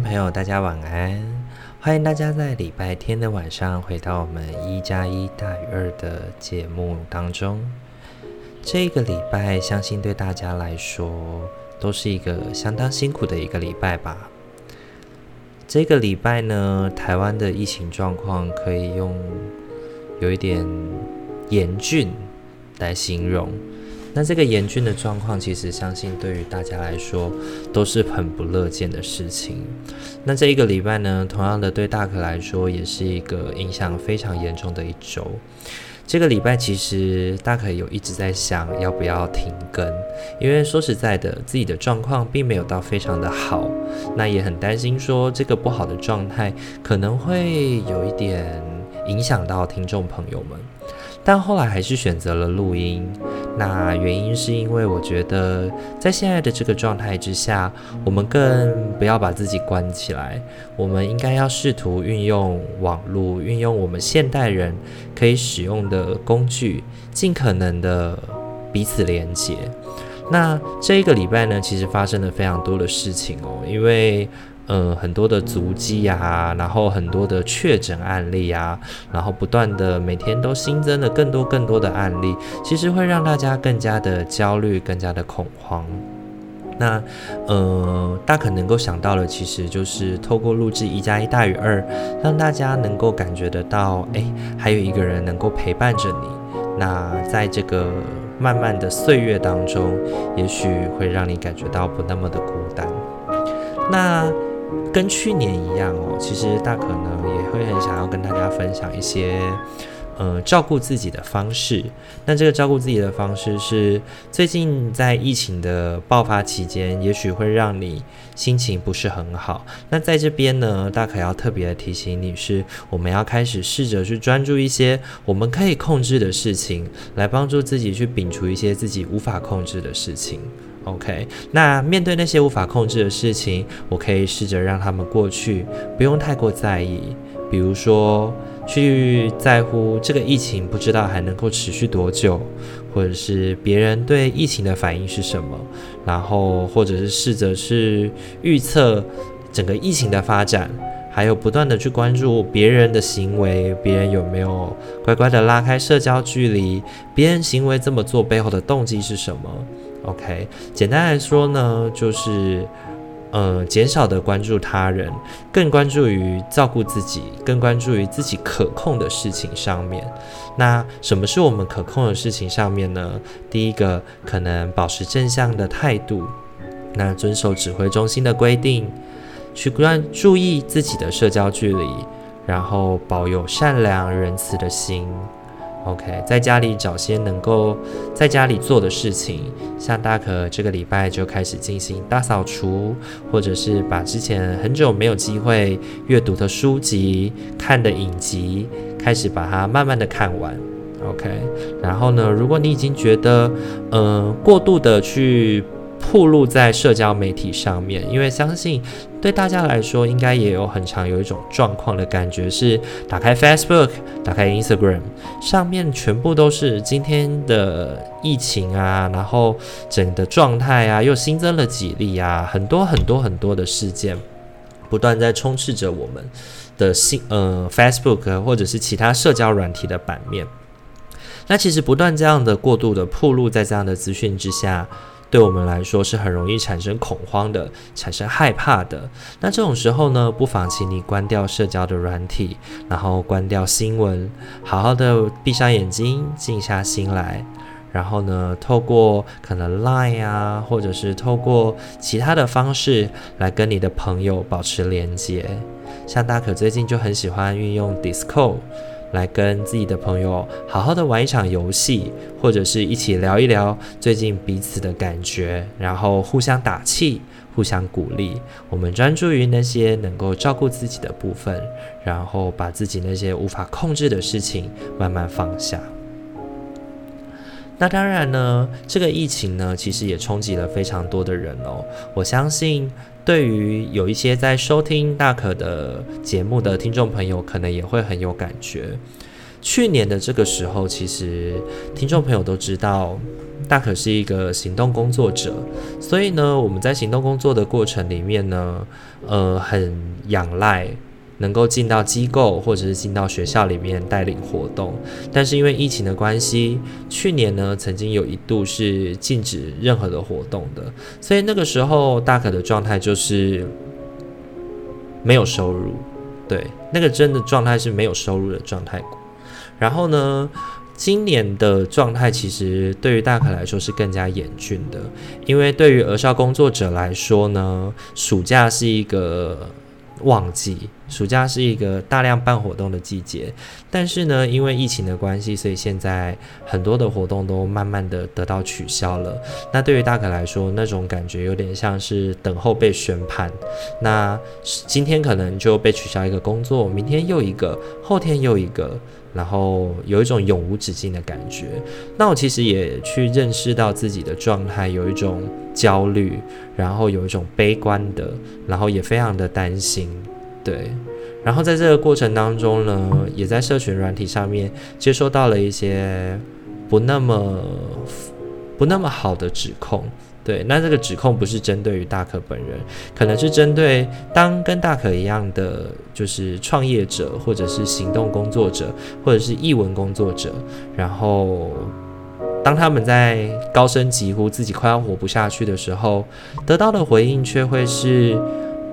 朋友，大家晚安！欢迎大家在礼拜天的晚上回到我们一加一大于二的节目当中。这个礼拜，相信对大家来说都是一个相当辛苦的一个礼拜吧。这个礼拜呢，台湾的疫情状况可以用有一点严峻来形容。那这个严峻的状况，其实相信对于大家来说都是很不乐见的事情。那这一个礼拜呢，同样的对大可来说，也是一个影响非常严重的一周。这个礼拜其实大可有一直在想要不要停更，因为说实在的，自己的状况并没有到非常的好，那也很担心说这个不好的状态可能会有一点影响到听众朋友们。但后来还是选择了录音。那原因是因为我觉得，在现在的这个状态之下，我们更不要把自己关起来。我们应该要试图运用网络，运用我们现代人可以使用的工具，尽可能的彼此连接。那这一个礼拜呢，其实发生了非常多的事情哦，因为。嗯，很多的足迹呀，然后很多的确诊案例呀，然后不断的每天都新增了更多更多的案例，其实会让大家更加的焦虑，更加的恐慌。那，呃，大可能够想到的，其实就是透过录制一加一大于二，让大家能够感觉得到，哎，还有一个人能够陪伴着你。那在这个漫漫的岁月当中，也许会让你感觉到不那么的孤单。那。跟去年一样哦，其实大可能也会很想要跟大家分享一些，呃，照顾自己的方式。那这个照顾自己的方式是最近在疫情的爆发期间，也许会让你心情不是很好。那在这边呢，大可要特别的提醒你是，我们要开始试着去专注一些我们可以控制的事情，来帮助自己去摒除一些自己无法控制的事情。OK，那面对那些无法控制的事情，我可以试着让他们过去，不用太过在意。比如说，去在乎这个疫情不知道还能够持续多久，或者是别人对疫情的反应是什么，然后或者是试着去预测整个疫情的发展，还有不断的去关注别人的行为，别人有没有乖乖的拉开社交距离，别人行为这么做背后的动机是什么？OK，简单来说呢，就是，呃，减少的关注他人，更关注于照顾自己，更关注于自己可控的事情上面。那什么是我们可控的事情上面呢？第一个，可能保持正向的态度，那遵守指挥中心的规定，去关注意自己的社交距离，然后保有善良仁慈的心。OK，在家里找些能够在家里做的事情，像大可这个礼拜就开始进行大扫除，或者是把之前很久没有机会阅读的书籍、看的影集，开始把它慢慢的看完。OK，然后呢，如果你已经觉得，呃，过度的去。铺露在社交媒体上面，因为相信对大家来说，应该也有很常有一种状况的感觉，是打开 Facebook、打开 Instagram，上面全部都是今天的疫情啊，然后整个状态啊，又新增了几例啊，很多很多很多的事件，不断在充斥着我们的新呃 Facebook 或者是其他社交软体的版面。那其实不断这样的过度的暴露在这样的资讯之下。对我们来说是很容易产生恐慌的，产生害怕的。那这种时候呢，不妨请你关掉社交的软体，然后关掉新闻，好好的闭上眼睛，静下心来，然后呢，透过可能 Line 啊，或者是透过其他的方式来跟你的朋友保持连接。像大可最近就很喜欢运用 Discord。来跟自己的朋友好好的玩一场游戏，或者是一起聊一聊最近彼此的感觉，然后互相打气，互相鼓励。我们专注于那些能够照顾自己的部分，然后把自己那些无法控制的事情慢慢放下。那当然呢，这个疫情呢，其实也冲击了非常多的人哦。我相信，对于有一些在收听大可的节目的听众朋友，可能也会很有感觉。去年的这个时候，其实听众朋友都知道，大可是一个行动工作者，所以呢，我们在行动工作的过程里面呢，呃，很仰赖。能够进到机构或者是进到学校里面带领活动，但是因为疫情的关系，去年呢曾经有一度是禁止任何的活动的，所以那个时候大可的状态就是没有收入，对，那个真的状态是没有收入的状态。然后呢，今年的状态其实对于大可来说是更加严峻的，因为对于儿少工作者来说呢，暑假是一个旺季。暑假是一个大量办活动的季节，但是呢，因为疫情的关系，所以现在很多的活动都慢慢的得到取消了。那对于大可来说，那种感觉有点像是等候被宣判。那今天可能就被取消一个工作，明天又一个，后天又一个。然后有一种永无止境的感觉，那我其实也去认识到自己的状态，有一种焦虑，然后有一种悲观的，然后也非常的担心，对。然后在这个过程当中呢，也在社群软体上面接收到了一些不那么不那么好的指控。对，那这个指控不是针对于大可本人，可能是针对当跟大可一样的，就是创业者，或者是行动工作者，或者是译文工作者，然后当他们在高声疾呼自己快要活不下去的时候，得到的回应却会是，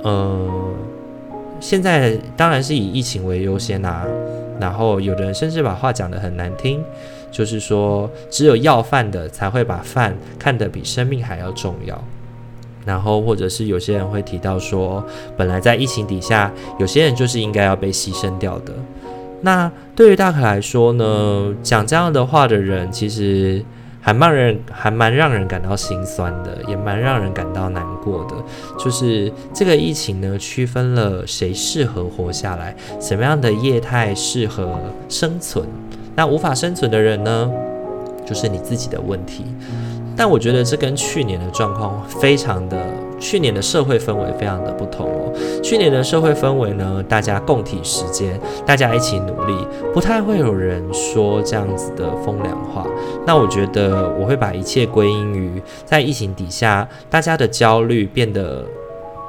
呃，现在当然是以疫情为优先啊，然后有的人甚至把话讲得很难听。就是说，只有要饭的才会把饭看得比生命还要重要。然后，或者是有些人会提到说，本来在疫情底下，有些人就是应该要被牺牲掉的。那对于大可来说呢，讲这样的话的人，其实还蛮人，还蛮让人感到心酸的，也蛮让人感到难过的。就是这个疫情呢，区分了谁适合活下来，什么样的业态适合生存。那无法生存的人呢，就是你自己的问题。但我觉得这跟去年的状况非常的，去年的社会氛围非常的不同哦。去年的社会氛围呢，大家共体时间，大家一起努力，不太会有人说这样子的风凉话。那我觉得我会把一切归因于在疫情底下，大家的焦虑变得。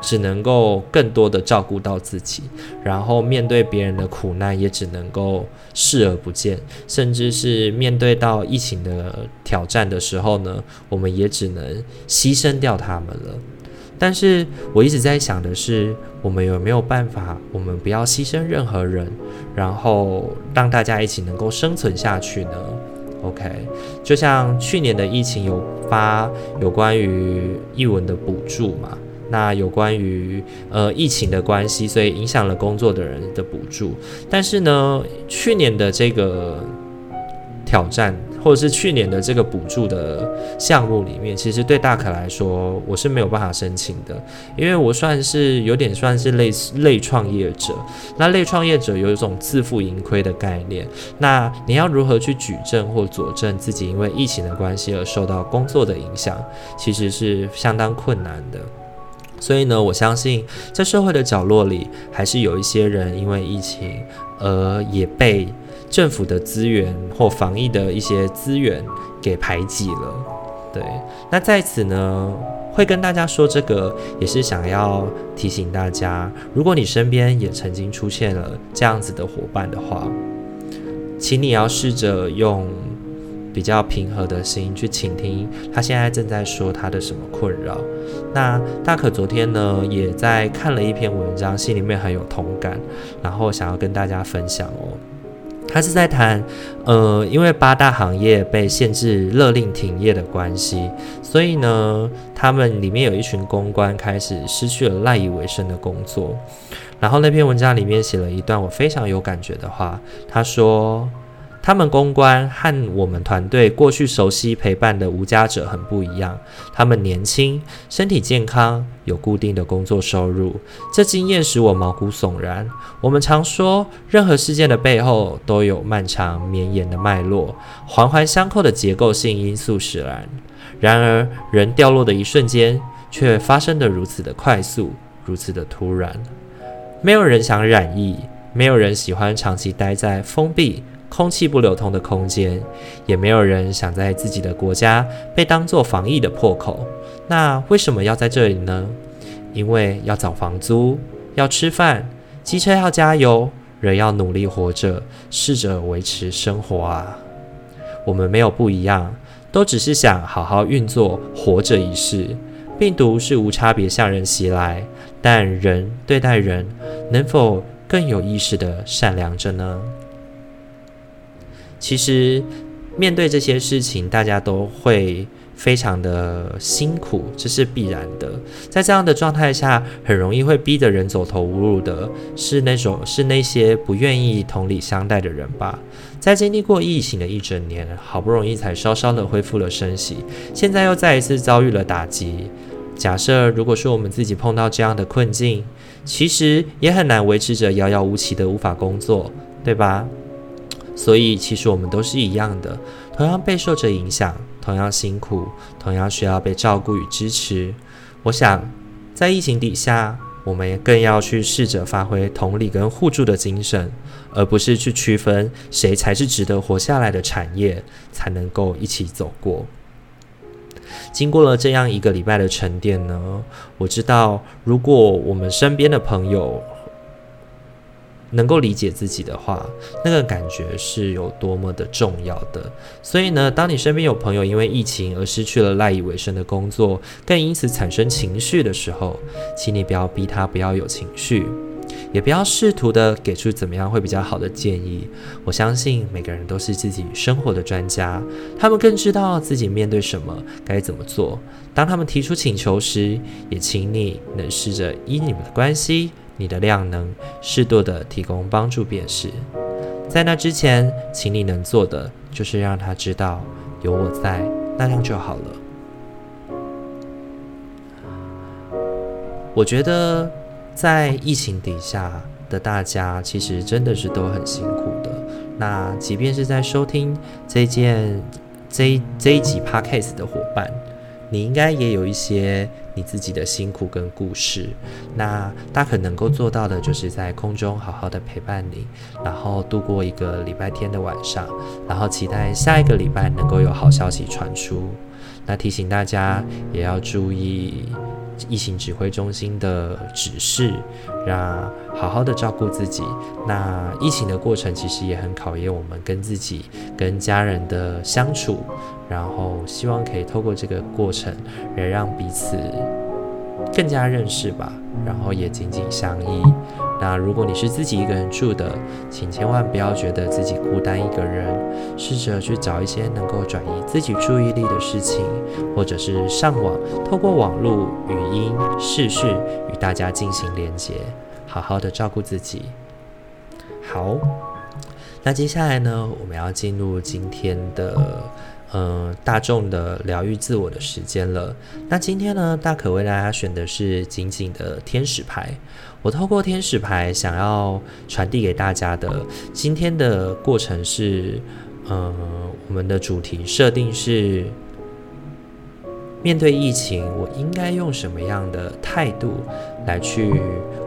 只能够更多的照顾到自己，然后面对别人的苦难也只能够视而不见，甚至是面对到疫情的挑战的时候呢，我们也只能牺牲掉他们了。但是我一直在想的是，我们有没有办法，我们不要牺牲任何人，然后让大家一起能够生存下去呢？OK，就像去年的疫情有发有关于译文的补助嘛。那有关于呃疫情的关系，所以影响了工作的人的补助。但是呢，去年的这个挑战，或者是去年的这个补助的项目里面，其实对大可来说，我是没有办法申请的，因为我算是有点算是类类创业者。那类创业者有一种自负盈亏的概念。那你要如何去举证或佐证自己因为疫情的关系而受到工作的影响，其实是相当困难的。所以呢，我相信在社会的角落里，还是有一些人因为疫情而也被政府的资源或防疫的一些资源给排挤了。对，那在此呢，会跟大家说这个，也是想要提醒大家，如果你身边也曾经出现了这样子的伙伴的话，请你要试着用比较平和的心去倾听他现在正在说他的什么困扰。那大可昨天呢，也在看了一篇文章，心里面很有同感，然后想要跟大家分享哦。他是在谈，呃，因为八大行业被限制勒令停业的关系，所以呢，他们里面有一群公关开始失去了赖以为生的工作。然后那篇文章里面写了一段我非常有感觉的话，他说。他们公关和我们团队过去熟悉陪伴的无家者很不一样。他们年轻，身体健康，有固定的工作收入。这经验使我毛骨悚然。我们常说，任何事件的背后都有漫长绵延的脉络，环环相扣的结构性因素使然。然而，人掉落的一瞬间，却发生得如此的快速，如此的突然。没有人想染疫，没有人喜欢长期待在封闭、空气不流通的空间，也没有人想在自己的国家被当作防疫的破口。那为什么要在这里呢？因为要找房租，要吃饭，机车要加油，人要努力活着，试着维持生活啊。我们没有不一样，都只是想好好运作活着一世。病毒是无差别向人袭来。但人对待人，能否更有意识地善良着呢？其实，面对这些事情，大家都会非常的辛苦，这是必然的。在这样的状态下，很容易会逼得人走投无路的，是那种是那些不愿意同理相待的人吧。在经历过疫情的一整年，好不容易才稍稍的恢复了生息，现在又再一次遭遇了打击。假设如果说我们自己碰到这样的困境，其实也很难维持着遥遥无期的无法工作，对吧？所以其实我们都是一样的，同样备受着影响，同样辛苦，同样需要被照顾与支持。我想，在疫情底下，我们也更要去试着发挥同理跟互助的精神，而不是去区分谁才是值得活下来的产业，才能够一起走过。经过了这样一个礼拜的沉淀呢，我知道，如果我们身边的朋友能够理解自己的话，那个感觉是有多么的重要的。所以呢，当你身边有朋友因为疫情而失去了赖以为生的工作，更因此产生情绪的时候，请你不要逼他不要有情绪。也不要试图的给出怎么样会比较好的建议。我相信每个人都是自己生活的专家，他们更知道自己面对什么该怎么做。当他们提出请求时，也请你能试着依你们的关系、你的量能，适度的提供帮助便是。在那之前，请你能做的就是让他知道有我在，那样就好了。我觉得。在疫情底下的大家，其实真的是都很辛苦的。那即便是在收听这件这这一集 Podcast 的伙伴，你应该也有一些你自己的辛苦跟故事。那大可能够做到的，就是在空中好好的陪伴你，然后度过一个礼拜天的晚上，然后期待下一个礼拜能够有好消息传出。那提醒大家也要注意。疫情指挥中心的指示，让好好的照顾自己。那疫情的过程其实也很考验我们跟自己、跟家人的相处。然后希望可以透过这个过程，来让彼此更加认识吧。然后也紧紧相依。那如果你是自己一个人住的，请千万不要觉得自己孤单一个人，试着去找一些能够转移自己注意力的事情，或者是上网，透过网络、语音、视讯与大家进行连接，好好的照顾自己。好，那接下来呢，我们要进入今天的。嗯，大众的疗愈自我的时间了。那今天呢，大可为大家选的是仅仅的天使牌。我透过天使牌想要传递给大家的今天的过程是，嗯，我们的主题设定是面对疫情，我应该用什么样的态度来去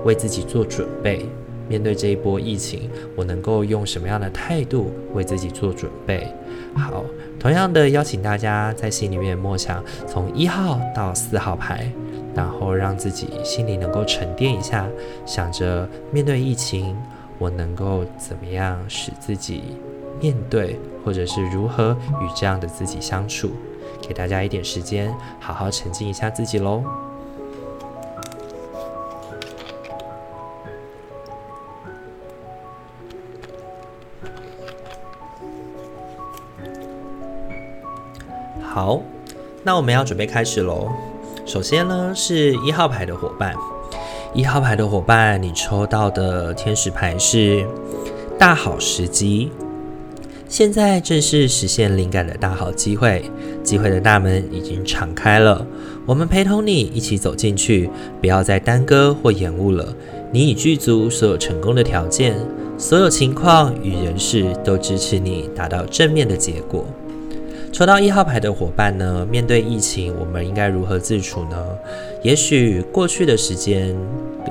为自己做准备？面对这一波疫情，我能够用什么样的态度为自己做准备？好，同样的邀请大家在心里面默想，从一号到四号牌，然后让自己心里能够沉淀一下，想着面对疫情，我能够怎么样使自己面对，或者是如何与这样的自己相处？给大家一点时间，好好沉浸一下自己喽。好，那我们要准备开始喽。首先呢，是一号牌的伙伴，一号牌的伙伴，你抽到的天使牌是大好时机。现在正是实现灵感的大好机会，机会的大门已经敞开了，我们陪同你一起走进去，不要再耽搁或延误了。你已具足所有成功的条件，所有情况与人事都支持你达到正面的结果。抽到一号牌的伙伴呢，面对疫情，我们应该如何自处呢？也许过去的时间，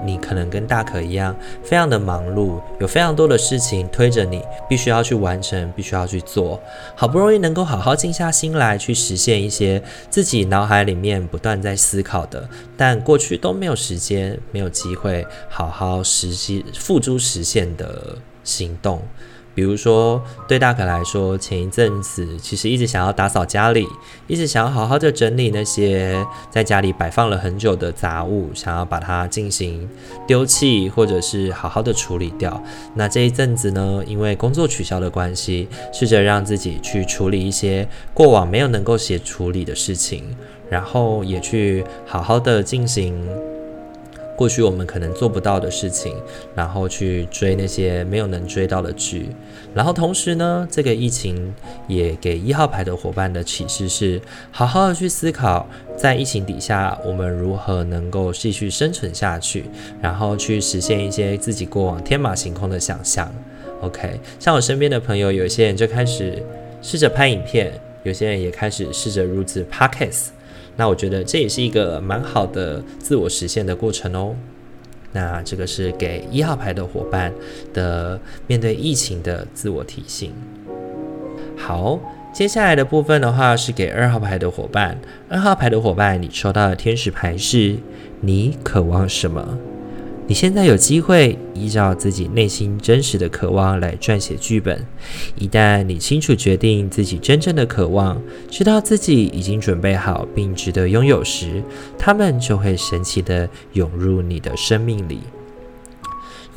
你可能跟大可一样，非常的忙碌，有非常多的事情推着你，必须要去完成，必须要去做。好不容易能够好好静下心来，去实现一些自己脑海里面不断在思考的，但过去都没有时间、没有机会好好实际付诸实现的行动。比如说，对大可来说，前一阵子其实一直想要打扫家里，一直想要好好的整理那些在家里摆放了很久的杂物，想要把它进行丢弃，或者是好好的处理掉。那这一阵子呢，因为工作取消的关系，试着让自己去处理一些过往没有能够写处理的事情，然后也去好好的进行。过去我们可能做不到的事情，然后去追那些没有能追到的剧，然后同时呢，这个疫情也给一号牌的伙伴的启示是，好好的去思考，在疫情底下我们如何能够继续生存下去，然后去实现一些自己过往天马行空的想象。OK，像我身边的朋友，有些人就开始试着拍影片，有些人也开始试着录制 Podcast。那我觉得这也是一个蛮好的自我实现的过程哦。那这个是给一号牌的伙伴的面对疫情的自我提醒。好，接下来的部分的话是给二号牌的伙伴。二号牌的伙伴，你抽到的天使牌是你渴望什么？你现在有机会依照自己内心真实的渴望来撰写剧本。一旦你清楚决定自己真正的渴望，知道自己已经准备好并值得拥有时，他们就会神奇的涌入你的生命里。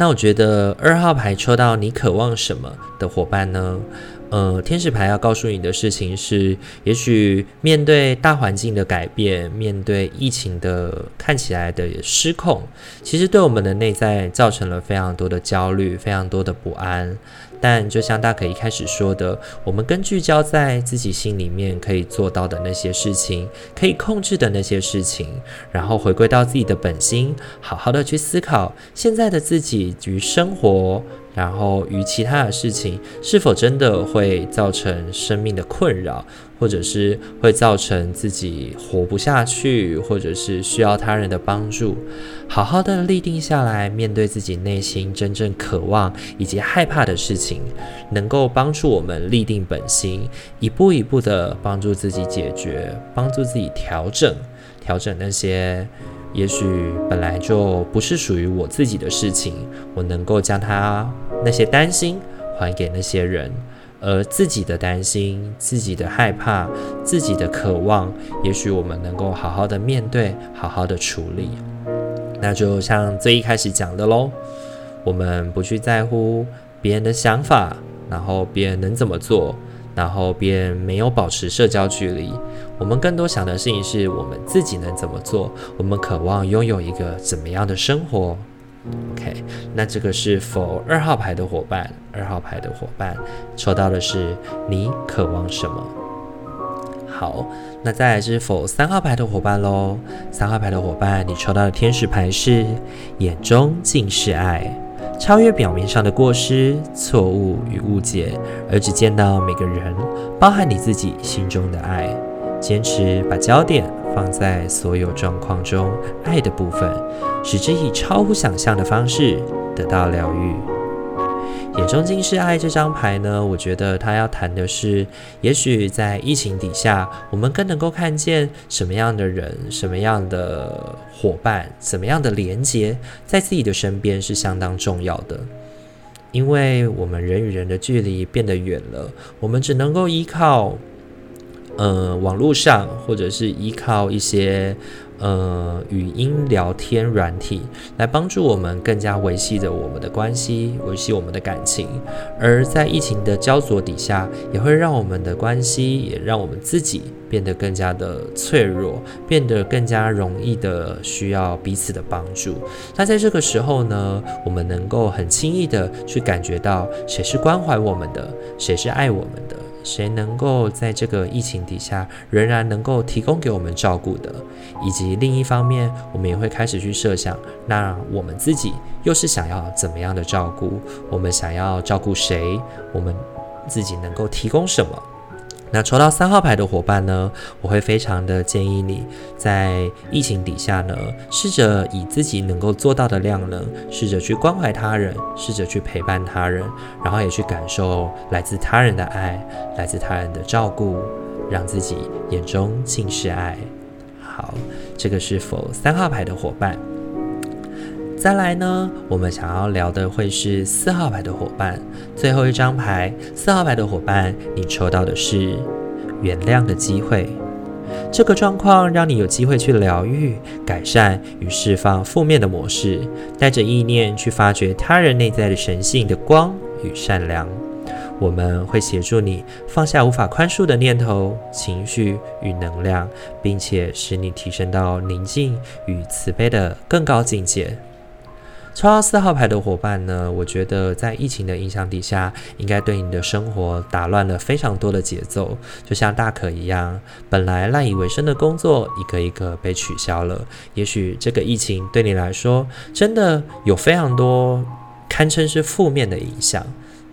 那我觉得二号牌抽到你渴望什么的伙伴呢？呃，天使牌要告诉你的事情是，也许面对大环境的改变，面对疫情的看起来的失控，其实对我们的内在造成了非常多的焦虑，非常多的不安。但就像大可一开始说的，我们更聚焦在自己心里面可以做到的那些事情，可以控制的那些事情，然后回归到自己的本心，好好的去思考现在的自己与生活。然后与其他的事情是否真的会造成生命的困扰，或者是会造成自己活不下去，或者是需要他人的帮助，好好的立定下来，面对自己内心真正渴望以及害怕的事情，能够帮助我们立定本心，一步一步的帮助自己解决，帮助自己调整，调整那些。也许本来就不是属于我自己的事情，我能够将他那些担心还给那些人，而自己的担心、自己的害怕、自己的渴望，也许我们能够好好的面对，好好的处理。那就像最一开始讲的喽，我们不去在乎别人的想法，然后别人能怎么做。然后别人没有保持社交距离，我们更多想的事情是我们自己能怎么做，我们渴望拥有一个怎么样的生活。OK，那这个是 for 二号牌的伙伴，二号牌的伙伴抽到的是你渴望什么？好，那再来是 for 三号牌的伙伴喽，三号牌的伙伴，你抽到的天使牌是眼中尽是爱。超越表面上的过失、错误与误解，而只见到每个人，包含你自己心中的爱。坚持把焦点放在所有状况中爱的部分，使之以超乎想象的方式得到疗愈。眼中尽是爱这张牌呢，我觉得它要谈的是，也许在疫情底下，我们更能够看见什么样的人、什么样的伙伴、怎么样的连接，在自己的身边是相当重要的。因为我们人与人的距离变得远了，我们只能够依靠，呃，网络上或者是依靠一些。呃语音聊天软体，来帮助我们更加维系着我们的关系，维系我们的感情。而在疫情的焦灼底下，也会让我们的关系，也让我们自己变得更加的脆弱，变得更加容易的需要彼此的帮助。那在这个时候呢，我们能够很轻易的去感觉到谁是关怀我们的，谁是爱我们的。谁能够在这个疫情底下仍然能够提供给我们照顾的，以及另一方面，我们也会开始去设想，那我们自己又是想要怎么样的照顾？我们想要照顾谁？我们自己能够提供什么？那抽到三号牌的伙伴呢，我会非常的建议你在疫情底下呢，试着以自己能够做到的量能，试着去关怀他人，试着去陪伴他人，然后也去感受来自他人的爱，来自他人的照顾，让自己眼中尽是爱。好，这个是否三号牌的伙伴？再来呢，我们想要聊的会是四号牌的伙伴。最后一张牌，四号牌的伙伴，你抽到的是原谅的机会。这个状况让你有机会去疗愈、改善与释放负面的模式，带着意念去发掘他人内在的神性的光与善良。我们会协助你放下无法宽恕的念头、情绪与能量，并且使你提升到宁静与慈悲的更高境界。抽到四号牌的伙伴呢，我觉得在疫情的影响底下，应该对你的生活打乱了非常多的节奏，就像大可一样，本来赖以为生的工作一个一个被取消了。也许这个疫情对你来说，真的有非常多堪称是负面的影响。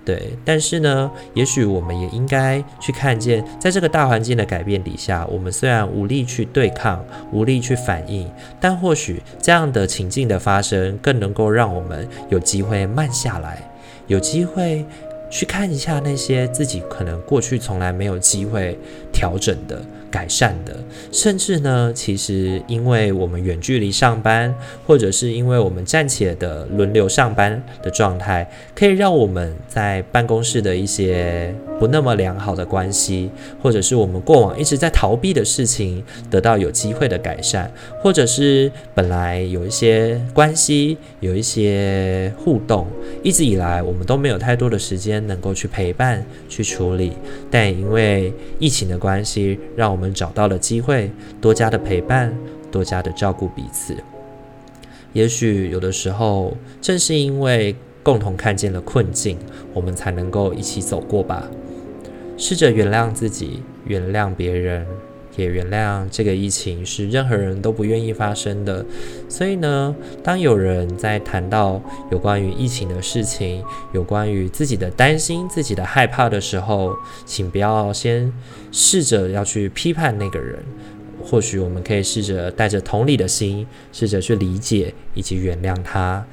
对，但是呢，也许我们也应该去看见，在这个大环境的改变底下，我们虽然无力去对抗，无力去反应，但或许这样的情境的发生，更能够让我们有机会慢下来，有机会去看一下那些自己可能过去从来没有机会调整的。改善的，甚至呢，其实因为我们远距离上班，或者是因为我们暂且的轮流上班的状态，可以让我们在办公室的一些不那么良好的关系，或者是我们过往一直在逃避的事情，得到有机会的改善，或者是本来有一些关系，有一些互动，一直以来我们都没有太多的时间能够去陪伴、去处理，但因为疫情的关系，让我们找到了机会，多加的陪伴，多加的照顾彼此。也许有的时候，正是因为共同看见了困境，我们才能够一起走过吧。试着原谅自己，原谅别人。也原谅这个疫情是任何人都不愿意发生的，所以呢，当有人在谈到有关于疫情的事情，有关于自己的担心、自己的害怕的时候，请不要先试着要去批判那个人，或许我们可以试着带着同理的心，试着去理解以及原谅他。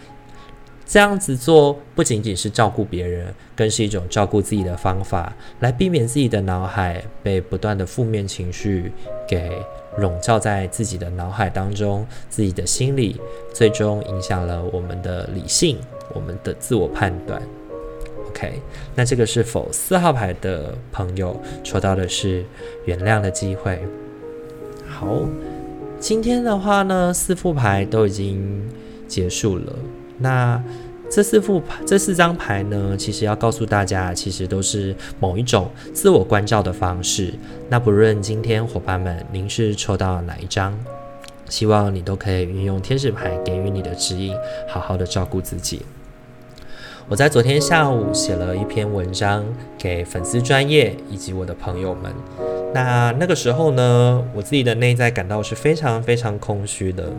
这样子做不仅仅是照顾别人，更是一种照顾自己的方法，来避免自己的脑海被不断的负面情绪给笼罩在自己的脑海当中，自己的心里，最终影响了我们的理性，我们的自我判断。OK，那这个是否四号牌的朋友抽到的是原谅的机会？好，今天的话呢，四副牌都已经结束了。那这四副牌，这四张牌呢，其实要告诉大家，其实都是某一种自我关照的方式。那不论今天伙伴们您是抽到哪一张，希望你都可以运用天使牌给予你的指引，好好的照顾自己。我在昨天下午写了一篇文章给粉丝专业以及我的朋友们。那那个时候呢，我自己的内在感到是非常非常空虚的。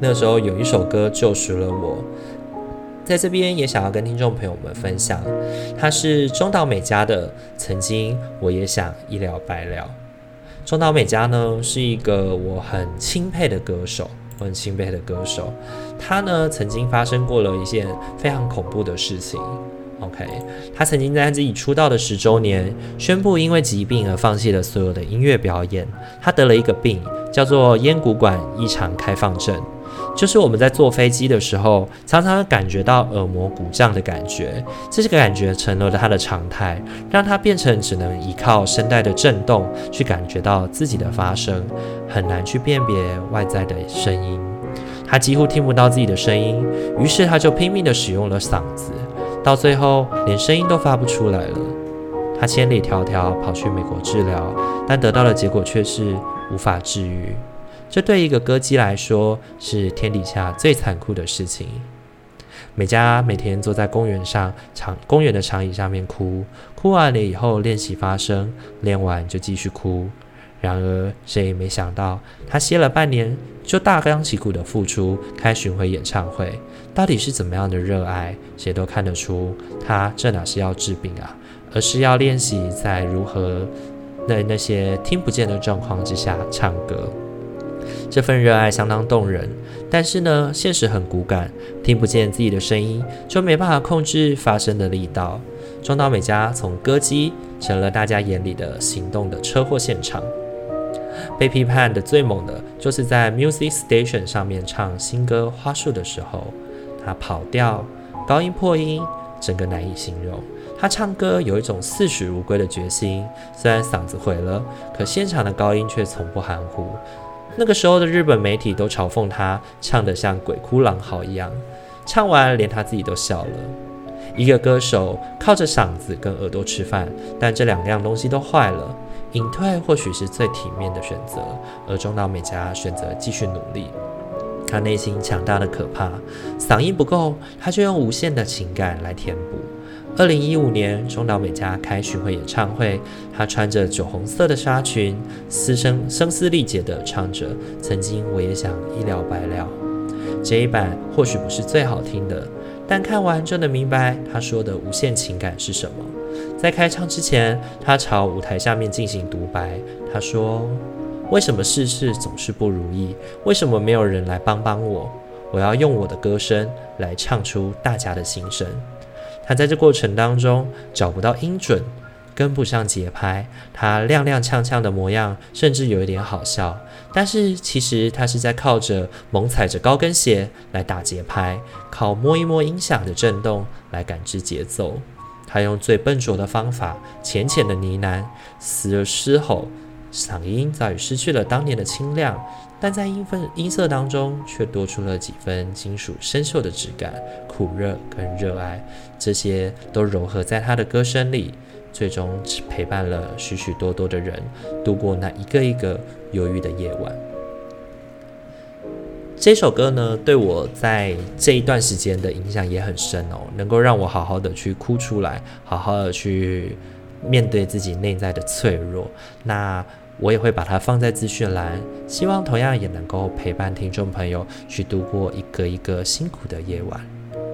那时候有一首歌救赎了我，在这边也想要跟听众朋友们分享，他是中岛美嘉的。曾经我也想一了百了。中岛美嘉呢是一个我很钦佩的歌手，我很钦佩的歌手。他呢曾经发生过了一件非常恐怖的事情。OK，他曾经在自己出道的十周年宣布因为疾病而放弃了所有的音乐表演。他得了一个病，叫做咽鼓管异常开放症。就是我们在坐飞机的时候，常常感觉到耳膜鼓胀的感觉，这个感觉成了他的常态，让他变成只能依靠声带的震动去感觉到自己的发声，很难去辨别外在的声音。他几乎听不到自己的声音，于是他就拼命地使用了嗓子，到最后连声音都发不出来了。他千里迢迢跑去美国治疗，但得到的结果却是无法治愈。这对一个歌姬来说是天底下最残酷的事情。美嘉每天坐在公园上长公园的长椅上面哭，哭完了以后练习发声，练完就继续哭。然而谁也没想到，她歇了半年就大张旗鼓的复出，开巡回演唱会。到底是怎么样的热爱？谁都看得出，她这哪是要治病啊，而是要练习在如何在那些听不见的状况之下唱歌。这份热爱相当动人，但是呢，现实很骨感，听不见自己的声音，就没办法控制发声的力道。中岛美嘉从歌姬成了大家眼里的行动的车祸现场。被批判的最猛的，就是在 Music Station 上面唱新歌《花束》的时候，他跑调、高音破音，整个难以形容。他唱歌有一种视死如归的决心，虽然嗓子毁了，可现场的高音却从不含糊。那个时候的日本媒体都嘲讽他唱得像鬼哭狼嚎一样，唱完连他自己都笑了。一个歌手靠着嗓子跟耳朵吃饭，但这两样东西都坏了，隐退或许是最体面的选择。而中岛美嘉选择继续努力，他内心强大的可怕，嗓音不够，他就用无限的情感来填补。二零一五年，中岛美嘉开巡回演唱会，她穿着酒红色的纱裙，嘶声声嘶力竭地唱着：“曾经我也想一了百了。”这一版或许不是最好听的，但看完就能明白她说的无限情感是什么。在开唱之前，她朝舞台下面进行独白，她说：“为什么事事总是不如意？为什么没有人来帮帮我？我要用我的歌声来唱出大家的心声。”他在这过程当中找不到音准，跟不上节拍，他踉踉跄跄的模样甚至有一点好笑。但是其实他是在靠着猛踩着高跟鞋来打节拍，靠摸一摸音响的震动来感知节奏。他用最笨拙的方法，浅浅的呢喃，时而嘶吼，嗓音早已失去了当年的清亮。但在音分音色当中，却多出了几分金属生锈的质感，苦热跟热爱，这些都融合在他的歌声里，最终陪伴了许许多多的人度过那一个一个忧郁的夜晚。这首歌呢，对我在这一段时间的影响也很深哦，能够让我好好的去哭出来，好好的去面对自己内在的脆弱。那。我也会把它放在资讯栏，希望同样也能够陪伴听众朋友去度过一个一个辛苦的夜晚。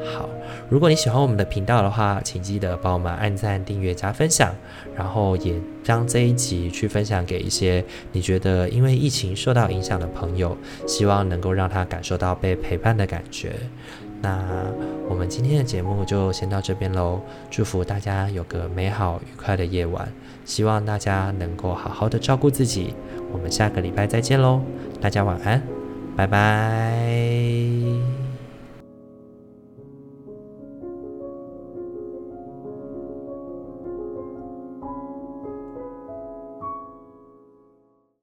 好，如果你喜欢我们的频道的话，请记得帮我们按赞、订阅、加分享，然后也将这一集去分享给一些你觉得因为疫情受到影响的朋友，希望能够让他感受到被陪伴的感觉。那我们今天的节目就先到这边喽，祝福大家有个美好愉快的夜晚，希望大家能够好好的照顾自己，我们下个礼拜再见喽，大家晚安，拜拜。